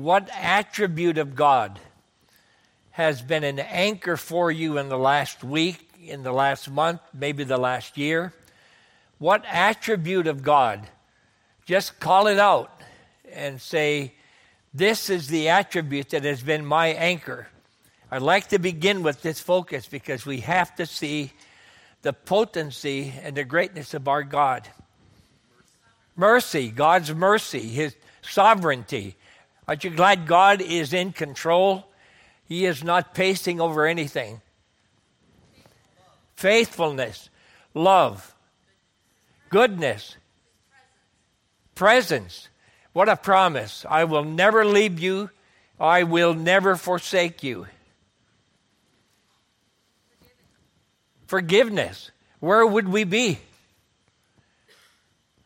What attribute of God has been an anchor for you in the last week, in the last month, maybe the last year? What attribute of God? Just call it out and say, This is the attribute that has been my anchor. I'd like to begin with this focus because we have to see the potency and the greatness of our God. Mercy, God's mercy, His sovereignty. Aren't you glad God is in control? He is not pacing over anything. Faithfulness, love, goodness, presence. What a promise. I will never leave you, I will never forsake you. Forgiveness. Where would we be?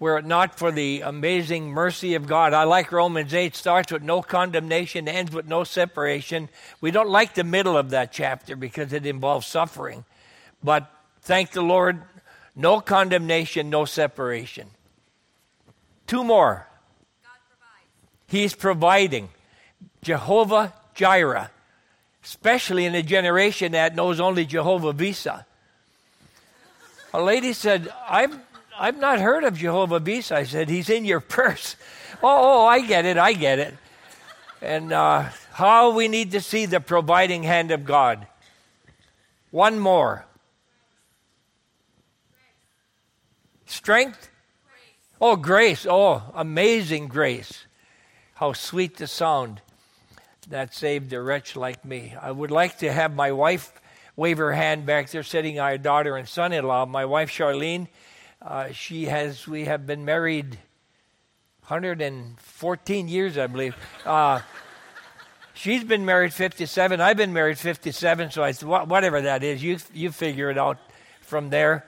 Were it not for the amazing mercy of God. I like Romans 8, starts with no condemnation, ends with no separation. We don't like the middle of that chapter because it involves suffering. But thank the Lord, no condemnation, no separation. Two more. He's providing. Jehovah Jireh, especially in a generation that knows only Jehovah Visa. A lady said, I've, I've not heard of Jehovah Visa. I said, He's in your purse. oh, oh, I get it, I get it. And uh, how we need to see the providing hand of God. One more. Strength? Oh, grace. Oh, amazing grace. How sweet the sound that saved a wretch like me. I would like to have my wife wave her hand back there, sitting our daughter and son in law. My wife, Charlene, uh, she has, we have been married 114 years, I believe. Uh, she's been married 57. I've been married 57, so I whatever that is, you, you figure it out from there.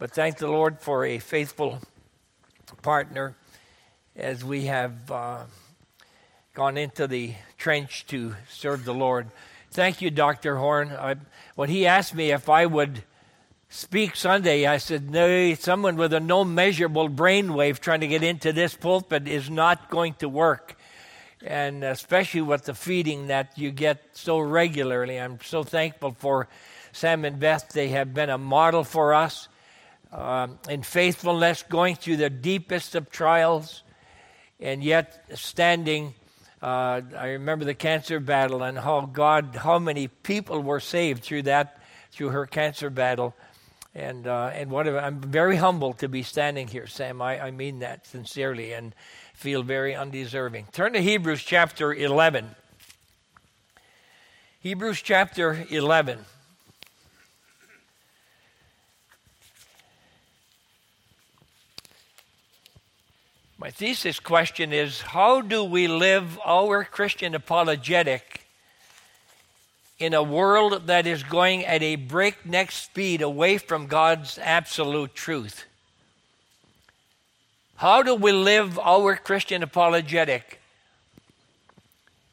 But thank the Lord for a faithful partner as we have uh, gone into the trench to serve the Lord. Thank you, Dr. Horn. I, when he asked me if I would speak Sunday, I said, No, someone with a no measurable brainwave trying to get into this pulpit is not going to work. And especially with the feeding that you get so regularly. I'm so thankful for Sam and Beth. They have been a model for us um, in faithfulness, going through the deepest of trials, and yet standing uh, I remember the cancer battle and how God, how many people were saved through that, through her cancer battle. And, uh, and whatever, I'm very humbled to be standing here, Sam. I, I mean that sincerely and feel very undeserving. Turn to Hebrews chapter 11. Hebrews chapter 11. My thesis question is how do we live our Christian apologetic in a world that is going at a breakneck speed away from God's absolute truth? How do we live our Christian apologetic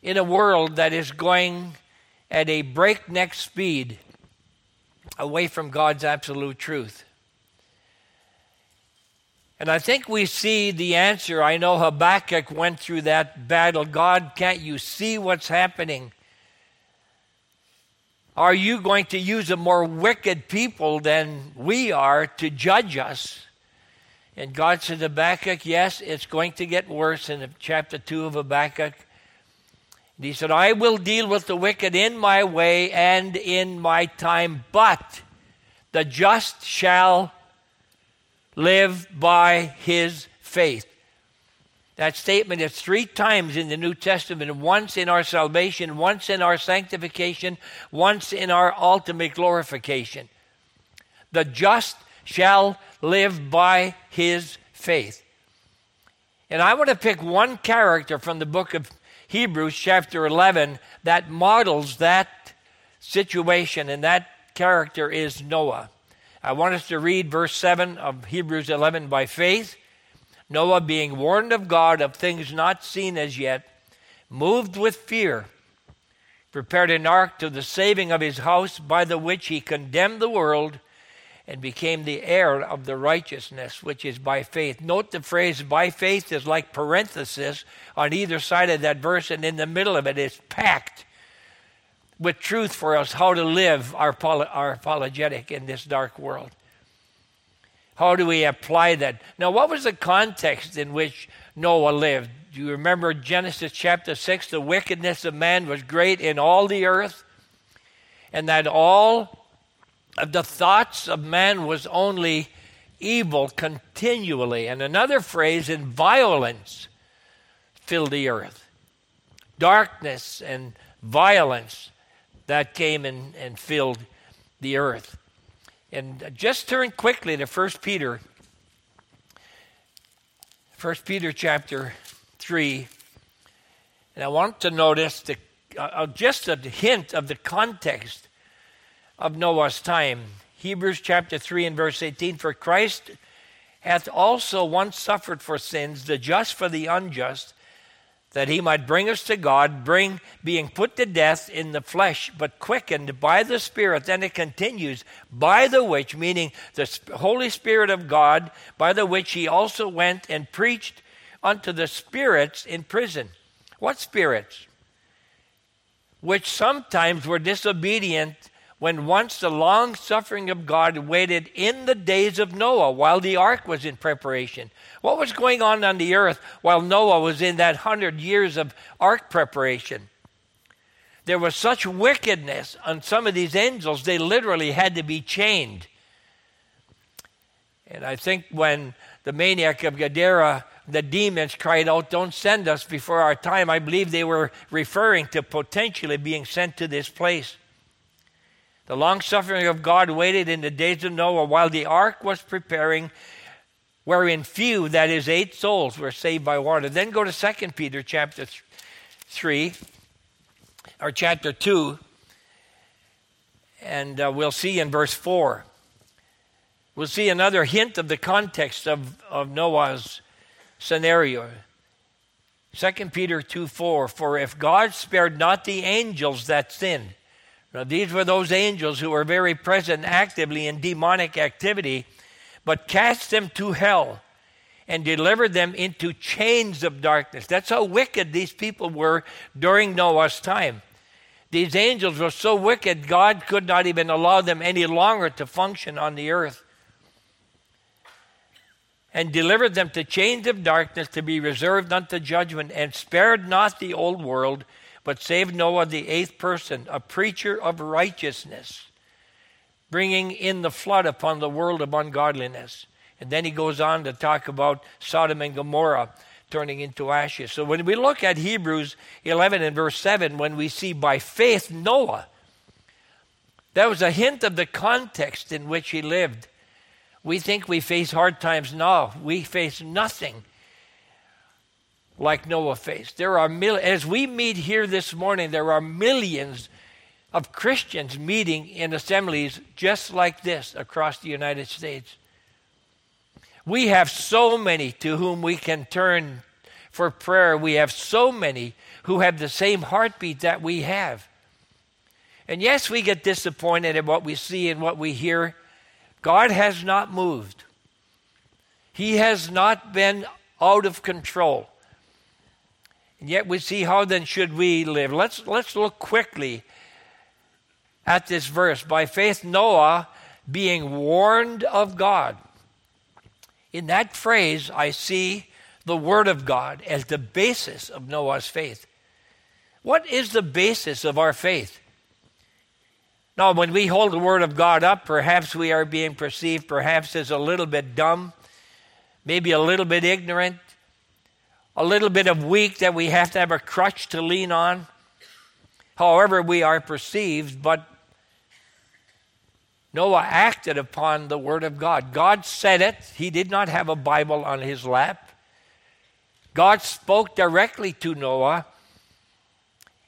in a world that is going at a breakneck speed away from God's absolute truth? And I think we see the answer. I know Habakkuk went through that battle. God, can't you see what's happening? Are you going to use a more wicked people than we are to judge us? And God said to Habakkuk, Yes, it's going to get worse in chapter 2 of Habakkuk. And he said, I will deal with the wicked in my way and in my time, but the just shall live by his faith. That statement is three times in the New Testament once in our salvation, once in our sanctification, once in our ultimate glorification. The just shall live by his faith. And I want to pick one character from the book of Hebrews, chapter 11, that models that situation, and that character is Noah. I want us to read verse 7 of Hebrews 11 by faith. Noah, being warned of God of things not seen as yet, moved with fear, prepared an ark to the saving of his house, by the which he condemned the world and became the heir of the righteousness which is by faith. Note the phrase by faith is like parenthesis on either side of that verse, and in the middle of it is packed with truth for us how to live our, our apologetic in this dark world. How do we apply that? Now, what was the context in which Noah lived? Do you remember Genesis chapter 6? The wickedness of man was great in all the earth, and that all of the thoughts of man was only evil continually. And another phrase, in violence, filled the earth. Darkness and violence that came and, and filled the earth. And just turn quickly to 1 Peter. 1 Peter chapter 3. And I want to notice the, uh, just a hint of the context of Noah's time. Hebrews chapter 3 and verse 18 For Christ hath also once suffered for sins, the just for the unjust, that he might bring us to God, bring being put to death in the flesh, but quickened by the Spirit. Then it continues, by the which, meaning the Holy Spirit of God, by the which he also went and preached unto the spirits in prison. What spirits? Which sometimes were disobedient when once the long suffering of God waited in the days of Noah while the ark was in preparation. What was going on on the earth while Noah was in that hundred years of ark preparation? There was such wickedness on some of these angels, they literally had to be chained. And I think when the maniac of Gadara, the demons cried out, Don't send us before our time, I believe they were referring to potentially being sent to this place. The long suffering of God waited in the days of Noah while the ark was preparing, wherein few, that is, eight souls, were saved by water. Then go to 2 Peter chapter 3, or chapter 2, and uh, we'll see in verse 4. We'll see another hint of the context of, of Noah's scenario. 2 Peter 2 4 For if God spared not the angels that sinned, now, these were those angels who were very present actively in demonic activity, but cast them to hell and delivered them into chains of darkness. That's how wicked these people were during Noah's time. These angels were so wicked, God could not even allow them any longer to function on the earth. And delivered them to chains of darkness to be reserved unto judgment, and spared not the old world but saved Noah, the eighth person, a preacher of righteousness, bringing in the flood upon the world of ungodliness. And then he goes on to talk about Sodom and Gomorrah turning into ashes. So when we look at Hebrews 11 and verse 7, when we see by faith Noah, that was a hint of the context in which he lived. We think we face hard times now. We face nothing like Noah faced. There are mil- as we meet here this morning, there are millions of Christians meeting in assemblies just like this across the United States. We have so many to whom we can turn for prayer. We have so many who have the same heartbeat that we have. And yes, we get disappointed in what we see and what we hear. God has not moved, He has not been out of control. And yet we see how then should we live. Let's, let's look quickly at this verse. By faith, Noah being warned of God. In that phrase, I see the Word of God as the basis of Noah's faith. What is the basis of our faith? Now, when we hold the Word of God up, perhaps we are being perceived perhaps as a little bit dumb, maybe a little bit ignorant, a little bit of weak that we have to have a crutch to lean on. However, we are perceived, but Noah acted upon the Word of God. God said it. He did not have a Bible on his lap. God spoke directly to Noah,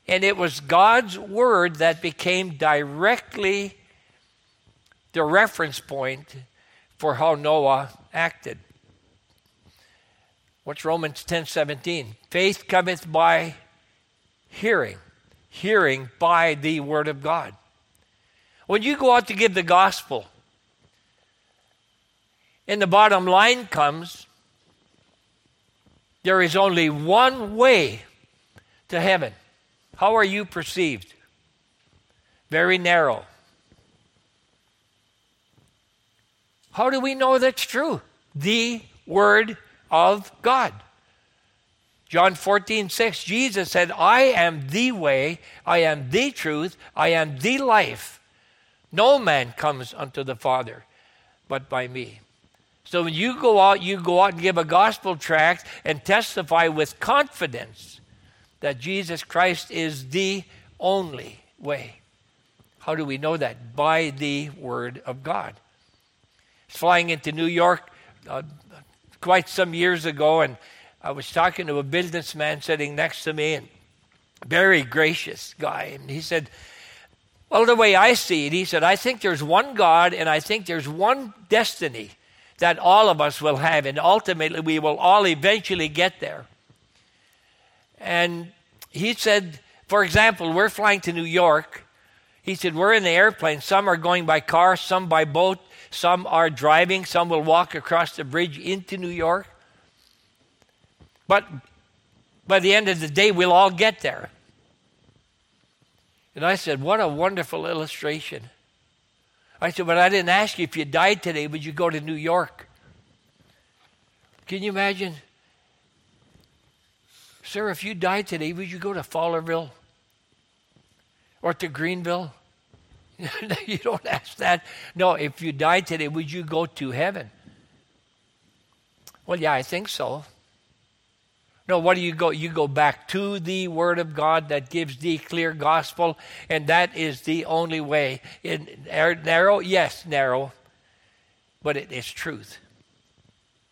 and it was God's Word that became directly the reference point for how Noah acted. What's Romans 10 17? Faith cometh by hearing, hearing by the word of God. When you go out to give the gospel, And the bottom line comes there is only one way to heaven. How are you perceived? Very narrow. How do we know that's true? The Word of God. John 14, 6, Jesus said, I am the way, I am the truth, I am the life. No man comes unto the Father but by me. So when you go out, you go out and give a gospel tract and testify with confidence that Jesus Christ is the only way. How do we know that? By the Word of God. Flying into New York uh, quite some years ago, and I was talking to a businessman sitting next to me, and very gracious guy, and he said, well, the way I see it, he said, I think there's one God and I think there's one destiny that all of us will have, and ultimately we will all eventually get there. And he said, for example, we're flying to New York. He said, We're in the airplane. Some are going by car, some by boat, some are driving, some will walk across the bridge into New York. But by the end of the day, we'll all get there. And I said, What a wonderful illustration. I said, But I didn't ask you if you died today, would you go to New York? Can you imagine? Sir, if you died today, would you go to Fowlerville or to Greenville? you don't ask that. No, if you died today, would you go to heaven? Well, yeah, I think so. No, what do you go? You go back to the Word of God that gives the clear gospel, and that is the only way. In narrow, yes, narrow, but it is truth.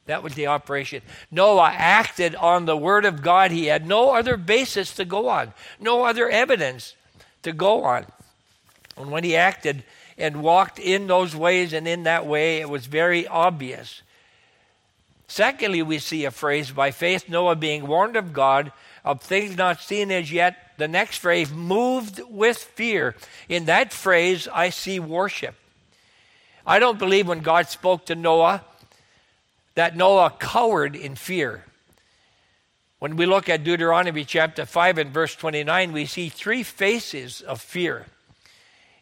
That was the operation. Noah acted on the Word of God. He had no other basis to go on, no other evidence to go on. And when he acted and walked in those ways and in that way, it was very obvious Secondly, we see a phrase by faith, Noah being warned of God of things not seen as yet. The next phrase, moved with fear. In that phrase, I see worship. I don't believe when God spoke to Noah that Noah cowered in fear. When we look at Deuteronomy chapter 5 and verse 29, we see three faces of fear.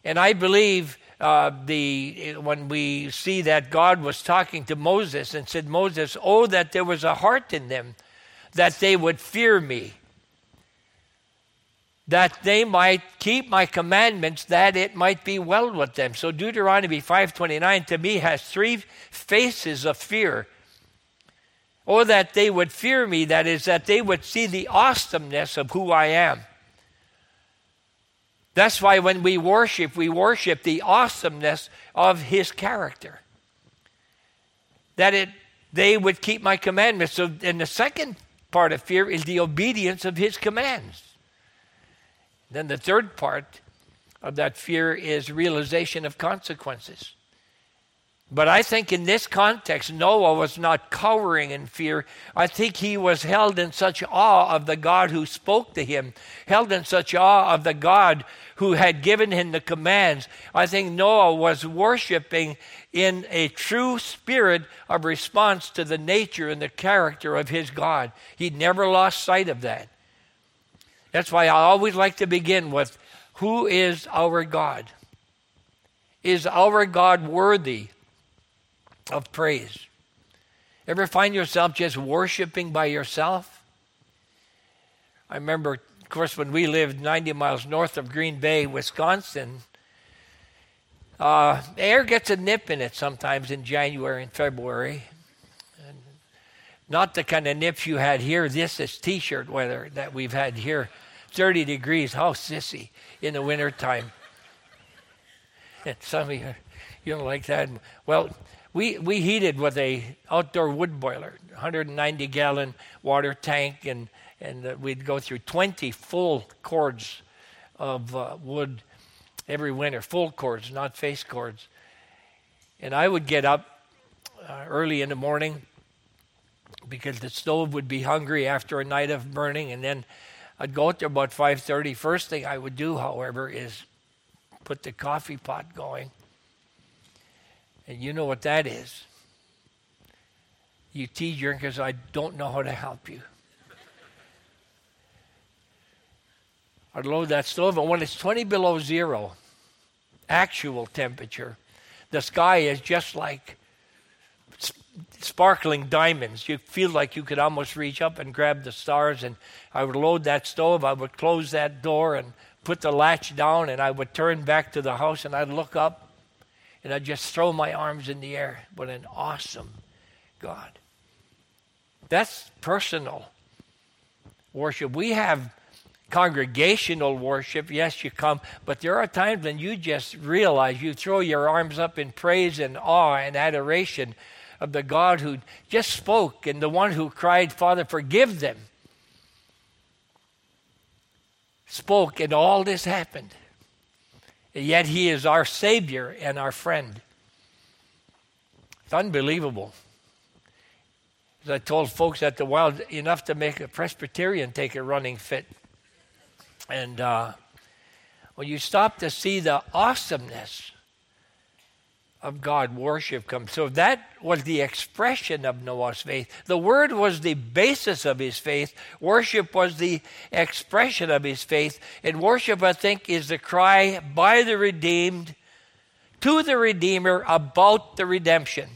And I believe uh, the when we see that God was talking to Moses and said, Moses, oh, that there was a heart in them, that they would fear me, that they might keep my commandments, that it might be well with them. So Deuteronomy 5:29 to me has three faces of fear. Oh, that they would fear me, that is, that they would see the awesomeness of who I am. That's why when we worship, we worship the awesomeness of his character. That it they would keep my commandments. So and the second part of fear is the obedience of his commands. Then the third part of that fear is realization of consequences. But I think in this context, Noah was not cowering in fear. I think he was held in such awe of the God who spoke to him, held in such awe of the God who had given him the commands. I think Noah was worshiping in a true spirit of response to the nature and the character of his God. He never lost sight of that. That's why I always like to begin with Who is our God? Is our God worthy of praise. Ever find yourself just worshiping by yourself? I remember, of course, when we lived 90 miles north of Green Bay, Wisconsin, uh, air gets a nip in it sometimes in January and February. And not the kind of nips you had here. This is t shirt weather that we've had here. 30 degrees. How sissy in the wintertime. And some of you, you don't like that. Well, we, we heated with a outdoor wood boiler, 190 gallon water tank, and, and uh, we'd go through 20 full cords of uh, wood every winter, full cords, not face cords. And I would get up uh, early in the morning because the stove would be hungry after a night of burning, and then I'd go out there about 5:30. First thing I would do, however, is put the coffee pot going and you know what that is. You your because I don't know how to help you. I'd load that stove, and when it's 20 below zero, actual temperature, the sky is just like sparkling diamonds. You feel like you could almost reach up and grab the stars. And I would load that stove, I would close that door and put the latch down, and I would turn back to the house and I'd look up and I'd just throw my arms in the air. What an awesome God. That's personal worship. We have congregational worship. Yes, you come, but there are times when you just realize you throw your arms up in praise and awe and adoration of the God who just spoke and the one who cried, Father, forgive them. Spoke, and all this happened. Yet, He is our Savior and our friend. It's unbelievable. As I told folks at the Wild, enough to make a Presbyterian take a running fit. And uh, when you stop to see the awesomeness of God, worship comes. So that was the expression of Noah's faith. The word was the basis of his faith. Worship was the expression of his faith. And worship, I think, is the cry by the redeemed to the Redeemer about the redemption.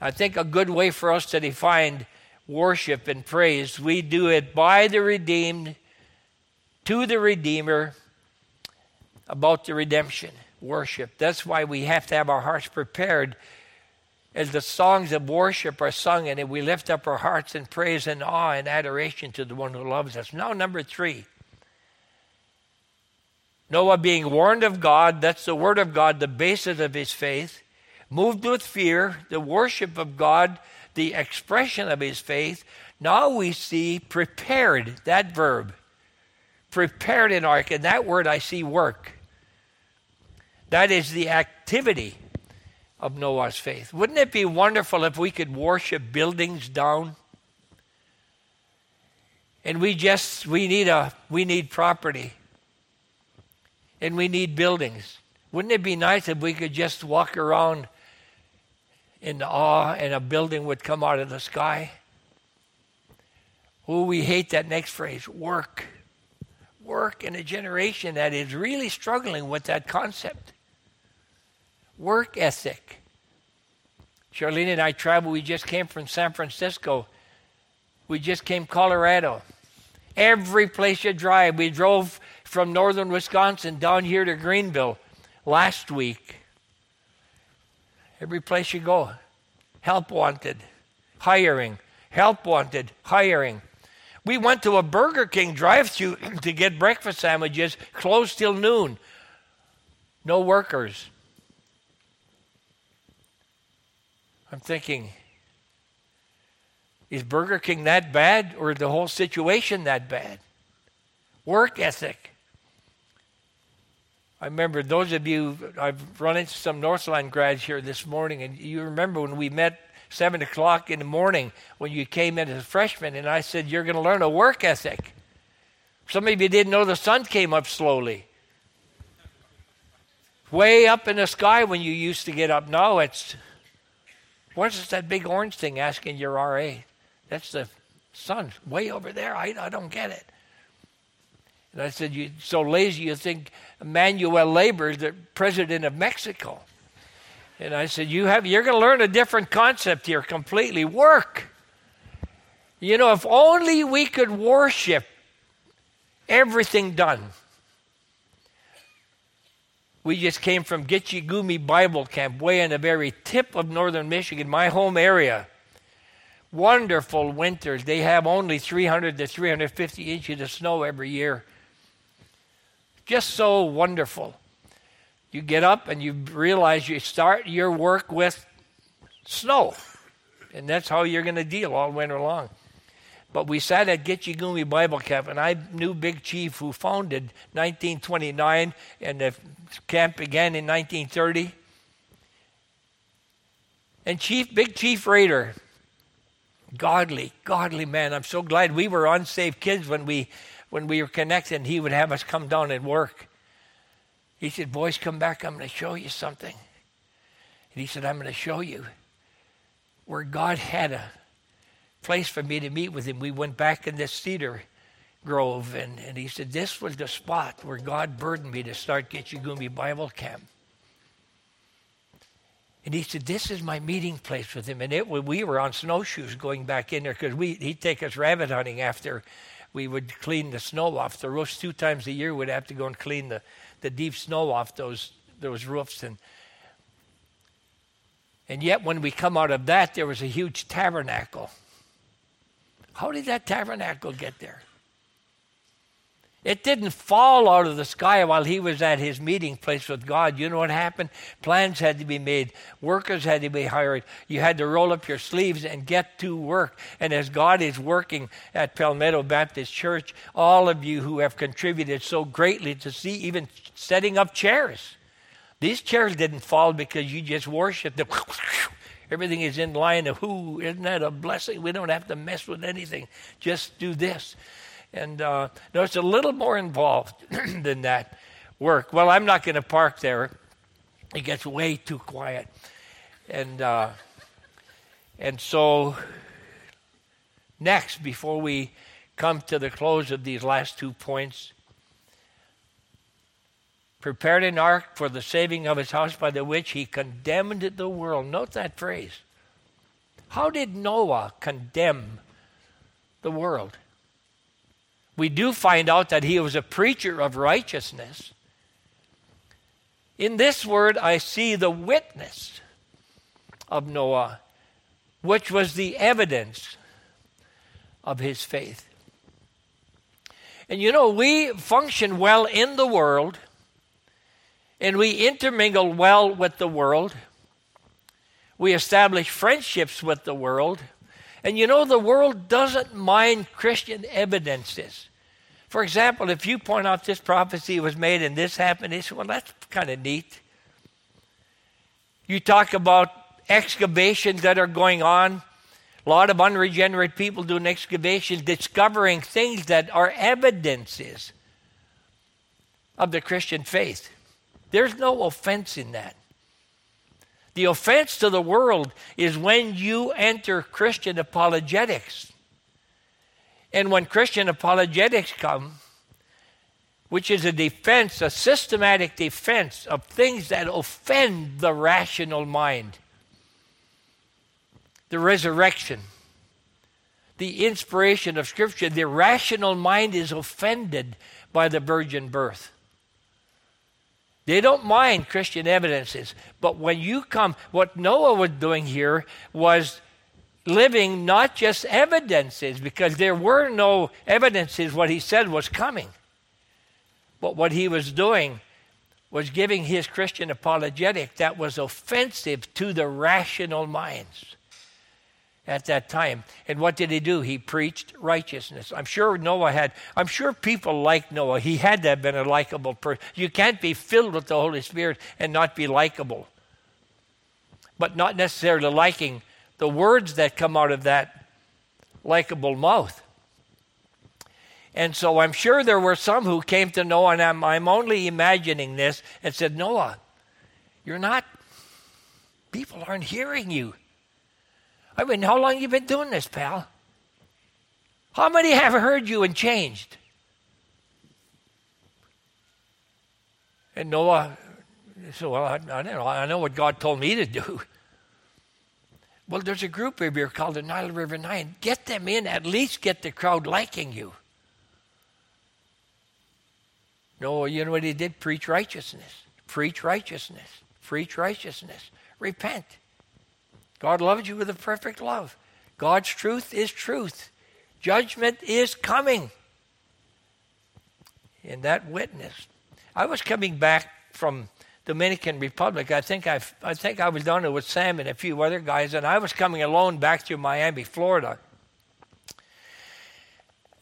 I think a good way for us to define worship and praise, we do it by the redeemed to the Redeemer about the redemption, worship. That's why we have to have our hearts prepared as the songs of worship are sung and we lift up our hearts in praise and awe and adoration to the one who loves us. Now, number three. Noah being warned of God, that's the word of God, the basis of his faith. Moved with fear, the worship of God, the expression of his faith. Now we see prepared, that verb prepared an ark, and that word I see work. That is the activity of Noah's faith. Wouldn't it be wonderful if we could worship buildings down? And we just we need a we need property. And we need buildings. Wouldn't it be nice if we could just walk around in awe and a building would come out of the sky? Oh, we hate that next phrase, work work in a generation that is really struggling with that concept. Work ethic. Charlene and I traveled. We just came from San Francisco. We just came Colorado. Every place you drive, we drove from northern Wisconsin down here to Greenville last week. Every place you go, help wanted, hiring, help wanted, hiring. We went to a Burger King drive through to get breakfast sandwiches, closed till noon. No workers. I'm thinking, is Burger King that bad or the whole situation that bad? Work ethic. I remember those of you, I've run into some Northland grads here this morning, and you remember when we met 7 o'clock in the morning when you came in as a freshman, and I said, You're going to learn a work ethic. Some of you didn't know the sun came up slowly. Way up in the sky when you used to get up. Now it's, what's that big orange thing asking your RA? That's the sun way over there. I, I don't get it. And I said, You're so lazy you think Manuel Labor is the president of Mexico. And I said, you have, You're going to learn a different concept here completely. Work. You know, if only we could worship everything done. We just came from Gitche Gumee Bible Camp, way in the very tip of northern Michigan, my home area. Wonderful winters. They have only 300 to 350 inches of snow every year. Just so wonderful. You get up and you realize you start your work with snow. And that's how you're going to deal all winter long. But we sat at Gitche Gumee Bible Camp, and I knew Big Chief who founded 1929, and the camp began in 1930. And Chief, Big Chief Raider, godly, godly man. I'm so glad we were unsaved kids when we when we were connected, and he would have us come down and work. He said, Boys, come back. I'm going to show you something. And he said, I'm going to show you. where God had a place for me to meet with Him. We went back in this cedar grove, and, and He said, This was the spot where God burdened me to start Gitche Gumee Bible Camp. And he said, "This is my meeting place with him." And it we were on snowshoes going back in there because he'd take us rabbit hunting after we would clean the snow off the roofs two times a year. We'd have to go and clean the, the deep snow off those those roofs and and yet when we come out of that there was a huge tabernacle. How did that tabernacle get there? It didn't fall out of the sky while he was at his meeting place with God. You know what happened? Plans had to be made, workers had to be hired. You had to roll up your sleeves and get to work. And as God is working at Palmetto Baptist Church, all of you who have contributed so greatly to see even setting up chairs. These chairs didn't fall because you just worshiped them. Everything is in line. of Who isn't that a blessing? We don't have to mess with anything. Just do this. And uh, no, it's a little more involved than that work. Well, I'm not going to park there. It gets way too quiet. And, uh, and so, next, before we come to the close of these last two points, prepared an ark for the saving of his house by the which he condemned the world. Note that phrase. How did Noah condemn the world? we do find out that he was a preacher of righteousness. In this word, I see the witness of Noah, which was the evidence of his faith. And you know, we function well in the world, and we intermingle well with the world. We establish friendships with the world. And you know, the world doesn't mind Christian evidences. For example, if you point out this prophecy was made and this happened, they say, well, that's kind of neat. You talk about excavations that are going on. A lot of unregenerate people doing excavations, discovering things that are evidences of the Christian faith. There's no offense in that. The offense to the world is when you enter Christian apologetics and when Christian apologetics come, which is a defense, a systematic defense of things that offend the rational mind, the resurrection, the inspiration of Scripture, the rational mind is offended by the virgin birth. They don't mind Christian evidences, but when you come, what Noah was doing here was living not just evidences, because there were no evidences what he said was coming. But what he was doing was giving his Christian apologetic that was offensive to the rational minds at that time. And what did he do? He preached righteousness. I'm sure Noah had, I'm sure people liked Noah. He had to have been a likable person. You can't be filled with the Holy Spirit and not be likable. But not necessarily liking the words that come out of that likable mouth. And so I'm sure there were some who came to Noah, and I'm, I'm only imagining this, and said, Noah, you're not, people aren't hearing you. I mean, how long you been doing this, pal? How many have heard you and changed? And Noah said, Well, I, I know. I know what God told me to do. Well, there's a group over here called the Nile River Nine. Get them in, at least get the crowd liking you. No, you know what he did? Preach righteousness. Preach righteousness. Preach righteousness. Repent. God loves you with a perfect love. God's truth is truth. Judgment is coming. In that witness. I was coming back from Dominican Republic. I think I I think I was down there with Sam and a few other guys, and I was coming alone back through Miami, Florida.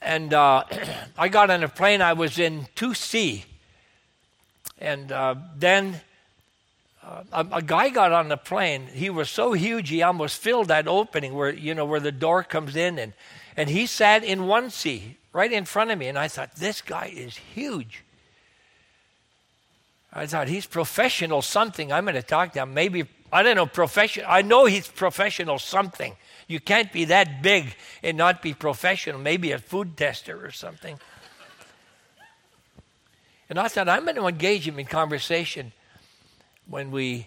And uh, I got on a plane. I was in 2C, and uh, then a, a, guy got on the plane. He was so huge he almost filled that opening where you know where the door comes in, and and he sat in one seat right in front of me, and I thought this guy is huge. I thought he's professional something. I'm going to talk to him. Maybe I don't know, professional. I know he's professional something. You can't be that big and not be professional, maybe a food tester or something. And I thought, I'm going to engage him in conversation when we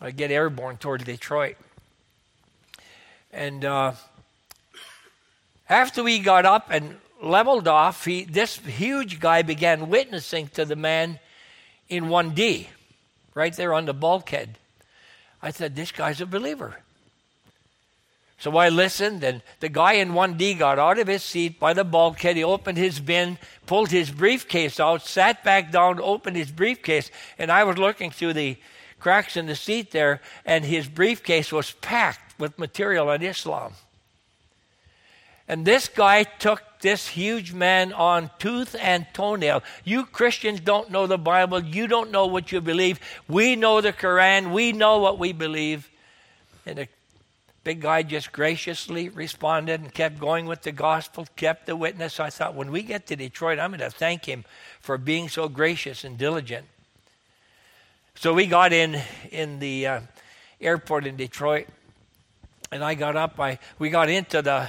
uh, get airborne toward Detroit. And uh, after we got up and leveled off, he, this huge guy began witnessing to the man in 1D, right there on the bulkhead. I said, This guy's a believer. So I listened, and the guy in 1D got out of his seat by the bulkhead. He opened his bin, pulled his briefcase out, sat back down, opened his briefcase, and I was looking through the cracks in the seat there, and his briefcase was packed with material on Islam. And this guy took this huge man on tooth and toenail. You Christians don't know the Bible. You don't know what you believe. We know the Quran. We know what we believe. And the big guy just graciously responded and kept going with the gospel, kept the witness. I thought, when we get to Detroit, I'm going to thank him for being so gracious and diligent. So we got in in the uh, airport in Detroit, and I got up. I we got into the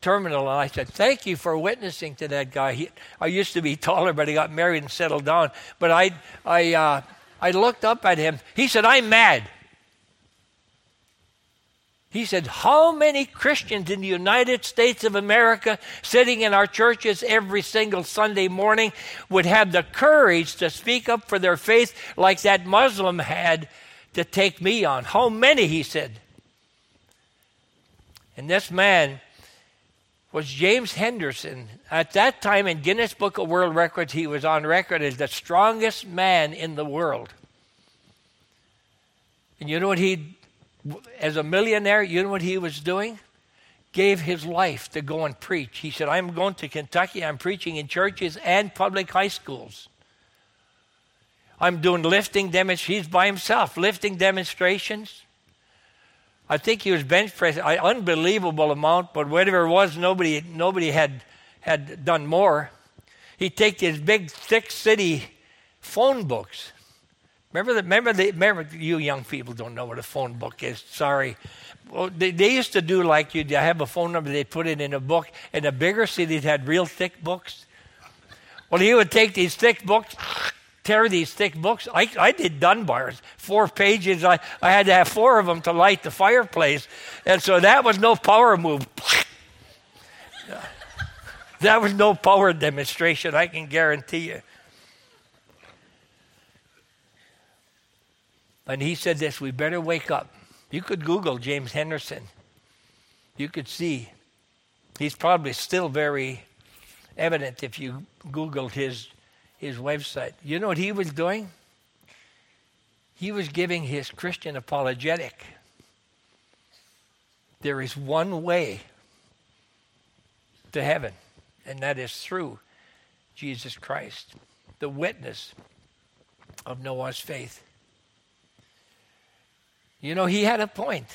terminal, and I said, Thank you for witnessing to that guy. He, I used to be taller, but he got married and settled down. But I, I, uh, I looked up at him. He said, I'm mad. He said, How many Christians in the United States of America sitting in our churches every single Sunday morning would have the courage to speak up for their faith like that Muslim had to take me on? How many? He said. And this man was James Henderson. At that time in Guinness Book of World Records, he was on record as the strongest man in the world. And you know what he, as a millionaire, you know what he was doing? Gave his life to go and preach. He said, I'm going to Kentucky, I'm preaching in churches and public high schools. I'm doing lifting demonstrations. He's by himself, lifting demonstrations. I think he was bench pressing an unbelievable amount, but whatever it was, nobody, nobody had, had done more. He'd take his big, thick city phone books. Remember, the, remember, the, remember, you young people don't know what a phone book is. Sorry. Well, they, they used to do like you I have a phone number, they put it in a book. In the bigger cities, had real thick books. Well, he would take these thick books, tear these thick books. I, I did Dunbar's, four pages. I, I had to have four of them to light the fireplace. And so that was no power move. that was no power demonstration, I can guarantee you. And he said this we better wake up. You could Google James Henderson. You could see. He's probably still very evident if you Googled his his website. You know what he was doing? He was giving his Christian apologetic. There is one way to heaven, and that is through Jesus Christ, the witness of Noah's faith. You know, he had a point.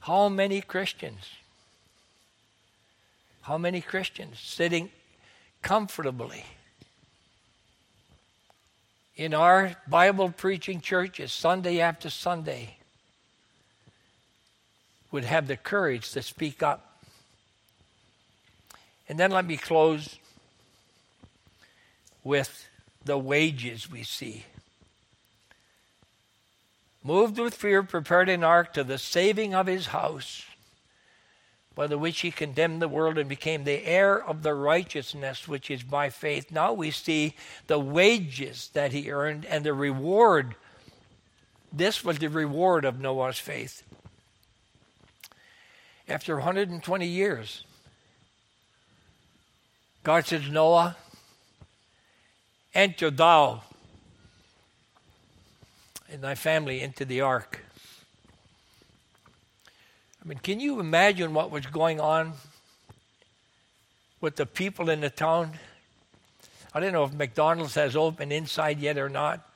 How many Christians, how many Christians sitting comfortably in our Bible preaching churches, Sunday after Sunday, would have the courage to speak up. And then let me close with the wages we see. Moved with fear, prepared an ark to the saving of his house by the which he condemned the world and became the heir of the righteousness which is by faith. Now we see the wages that he earned and the reward. This was the reward of Noah's faith. After 120 years, God says, Noah, enter thou and thy family into the ark. I mean, can you imagine what was going on with the people in the town? I don't know if McDonald's has opened inside yet or not.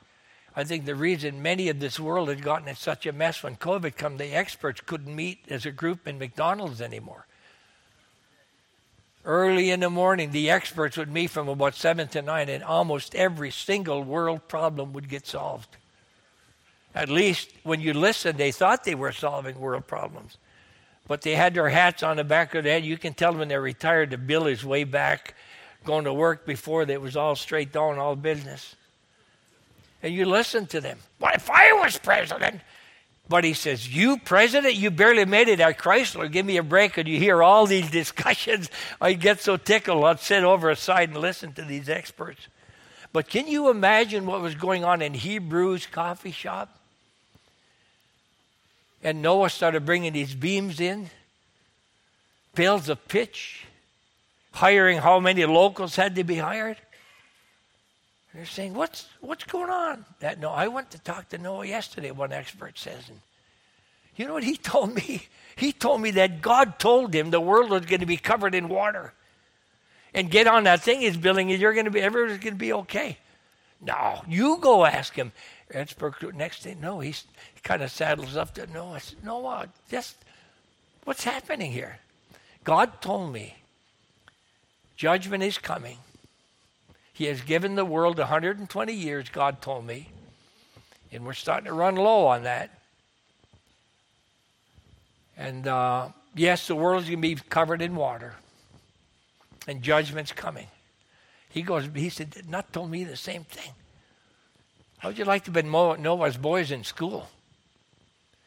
I think the reason many of this world had gotten in such a mess when COVID came, the experts couldn't meet as a group in McDonald's anymore. Early in the morning, the experts would meet from about 7 to 9, and almost every single world problem would get solved. At least when you listen, they thought they were solving world problems. But they had their hats on the back of their head. You can tell when they're retired, the bill is way back, going to work before they was all straight down, all business. And you listen to them. What if I was president? But he says, You, president, you barely made it at Chrysler. Give me a break. And you hear all these discussions. I get so tickled. I'd sit over aside and listen to these experts. But can you imagine what was going on in Hebrew's coffee shop? And Noah started bringing these beams in, bales of pitch, hiring how many locals had to be hired. They're saying, what's, what's going on? That no, I went to talk to Noah yesterday, one expert says. And you know what he told me? He told me that God told him the world was going to be covered in water. And get on that thing he's building, and you're going to be, everyone's going to be okay. No, you go ask him. Erzberg, next thing, no, he kind of saddles up to, no, I said, no, uh, just, what's happening here? God told me judgment is coming. He has given the world 120 years, God told me. And we're starting to run low on that. And uh, yes, the world is going to be covered in water. And judgment's coming. He goes, he said, not told me the same thing. How would you like to be Noah's boys in school?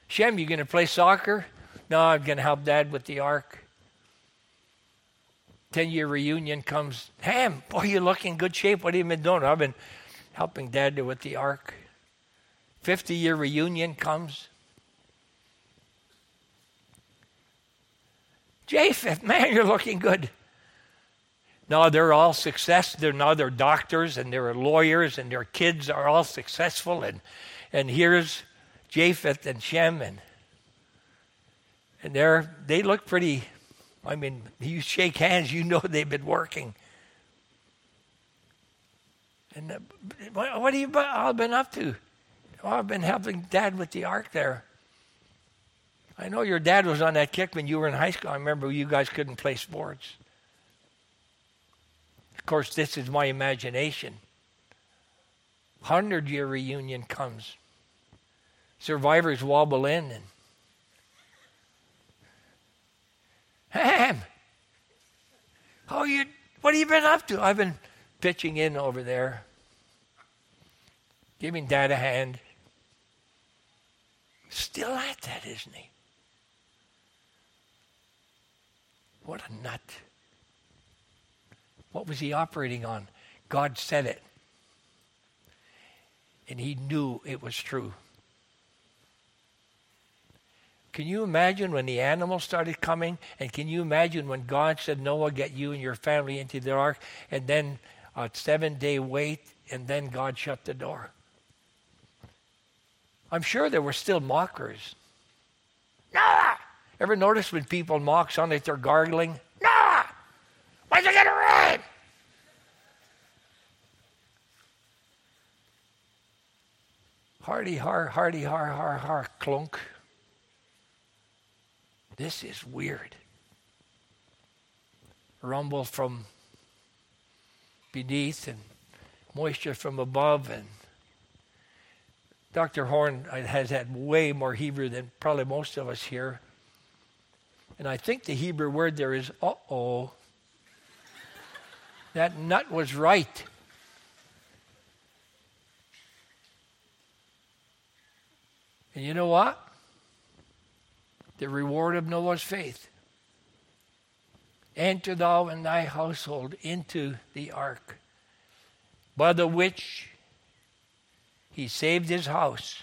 Shem, you going to play soccer? No, I'm going to help Dad with the ark. 10 year reunion comes. Ham, boy, you look in good shape. What have you been doing? I've been helping Dad with the ark. 50 year reunion comes. Japheth, man, you're looking good. No, they're all success. They're now they're doctors and they're lawyers and their kids are all successful. And and here's Japheth and Shem and and they're they look pretty. I mean, you shake hands, you know they've been working. And uh, what, what have you all been up to? Oh, I've been helping Dad with the ark there. I know your dad was on that kick when you were in high school. I remember you guys couldn't play sports course, this is my imagination. Hundred year reunion comes. Survivors wobble in and Ham, how you? What have you been up to? I've been pitching in over there, giving Dad a hand. Still at that, isn't he? What a nut. What was he operating on? God said it. And he knew it was true. Can you imagine when the animals started coming? And can you imagine when God said, Noah, get you and your family into the ark? And then a seven day wait, and then God shut the door. I'm sure there were still mockers. Noah! Ever notice when people mock, like they're gargling? When's it gonna rain? Hardy har, hardy har, har, har, clunk. This is weird. Rumble from beneath and moisture from above and Dr. Horn has had way more Hebrew than probably most of us here. And I think the Hebrew word there is uh oh. That nut was right. And you know what? The reward of Noah's faith. Enter thou and thy household into the ark, by the which he saved his house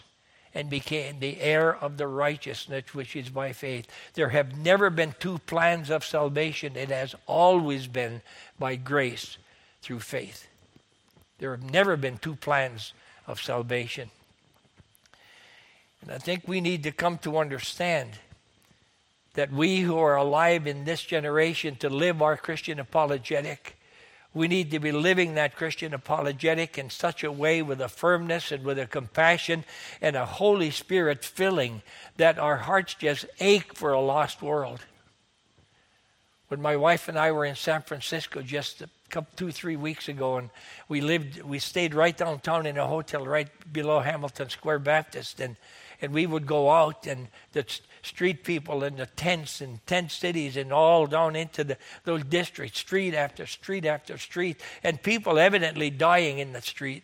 and became the heir of the righteousness which is by faith. There have never been two plans of salvation, it has always been by grace through faith. There have never been two plans of salvation. And I think we need to come to understand that we who are alive in this generation to live our Christian apologetic we need to be living that Christian apologetic in such a way with a firmness and with a compassion and a Holy Spirit filling that our hearts just ache for a lost world. When my wife and I were in San Francisco just a couple, two, three weeks ago, and we lived, we stayed right downtown in a hotel right below Hamilton Square Baptist, and and we would go out and the street people in the tents and tent cities and all down into the, those districts, street after street after street, and people evidently dying in the street.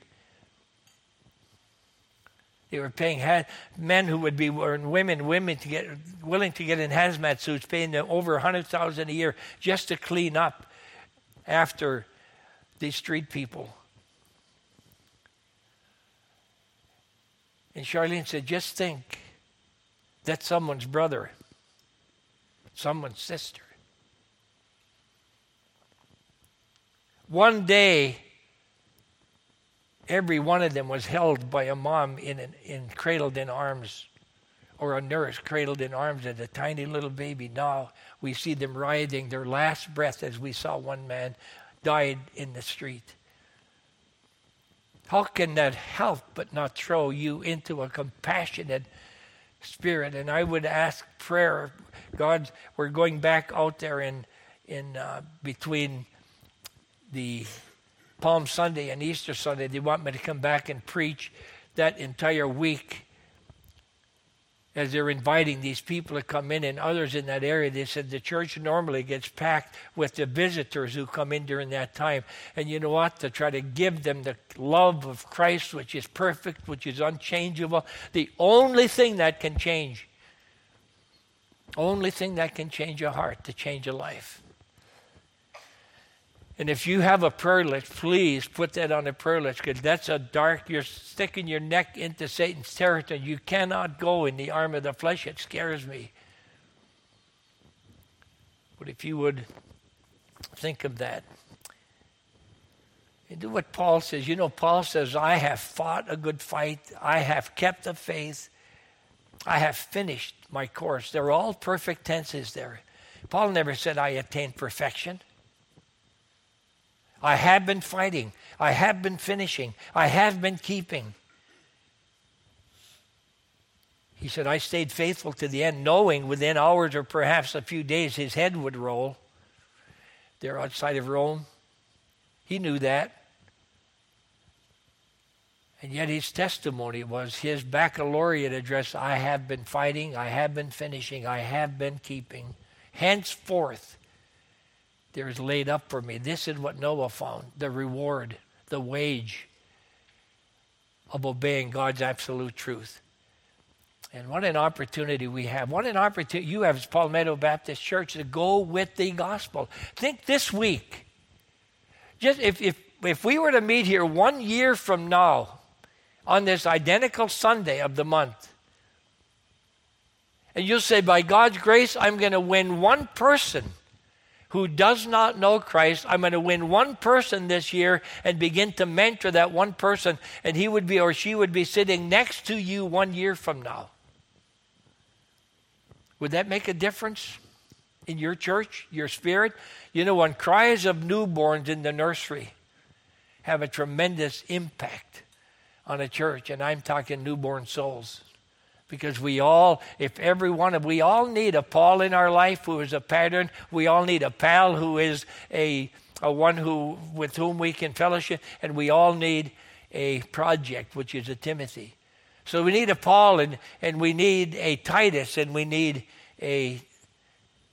They were paying men who would be and women, women to get willing to get in hazmat suits, paying them over a hundred thousand a year just to clean up after these street people. And Charlene said, just think that's someone's brother, someone's sister. One day, every one of them was held by a mom in, an, in cradled in arms, or a nurse cradled in arms as a tiny little baby. Now we see them writhing their last breath, as we saw one man died in the street. How can that help but not throw you into a compassionate spirit? And I would ask prayer, God, we're going back out there in in uh, between the Palm Sunday and Easter Sunday. They want me to come back and preach that entire week as they're inviting these people to come in and others in that area, they said the church normally gets packed with the visitors who come in during that time. And you know what? To try to give them the love of Christ, which is perfect, which is unchangeable, the only thing that can change, only thing that can change a heart, to change a life. And if you have a prayer list, please put that on a prayer list because that's a dark, you're sticking your neck into Satan's territory. You cannot go in the arm of the flesh. It scares me. But if you would think of that and do what Paul says. You know, Paul says, I have fought a good fight, I have kept the faith, I have finished my course. They're all perfect tenses there. Paul never said, I attained perfection. I have been fighting. I have been finishing. I have been keeping. He said, I stayed faithful to the end, knowing within hours or perhaps a few days his head would roll. There outside of Rome. He knew that. And yet his testimony was his baccalaureate address I have been fighting, I have been finishing, I have been keeping. Henceforth, there is laid up for me. This is what Noah found the reward, the wage of obeying God's absolute truth. And what an opportunity we have. What an opportunity you have as Palmetto Baptist Church to go with the gospel. Think this week. Just if, if, if we were to meet here one year from now on this identical Sunday of the month, and you'll say, by God's grace, I'm going to win one person who does not know Christ. I'm going to win one person this year and begin to mentor that one person, and he would be or she would be sitting next to you one year from now. Would that make a difference in your church, your spirit? You know, when cries of newborns in the nursery have a tremendous impact on a church, and I'm talking newborn souls because we all, if every one of, we all need a Paul in our life who is a pattern. We all need a pal who is a, a one who with whom we can fellowship, and we all need a project, which is a Timothy. So we need a Paul, and, and we need a Titus, and we need a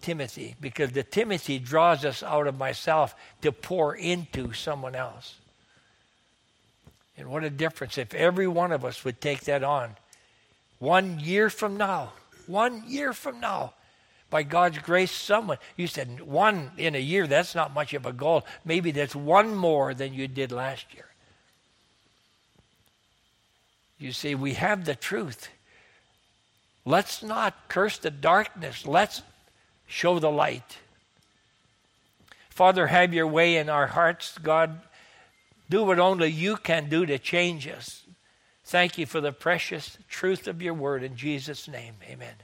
Timothy, because the Timothy draws us out of myself to pour into someone else. And what a difference if every one of us would take that on one year from now, one year from now, by God's grace, someone, you said one in a year, that's not much of a goal. Maybe that's one more than you did last year. You see, we have the truth. Let's not curse the darkness. Let's show the light. Father, have your way in our hearts, God. Do what only you can do to change us. Thank you for the precious truth of your word. In Jesus' name, amen.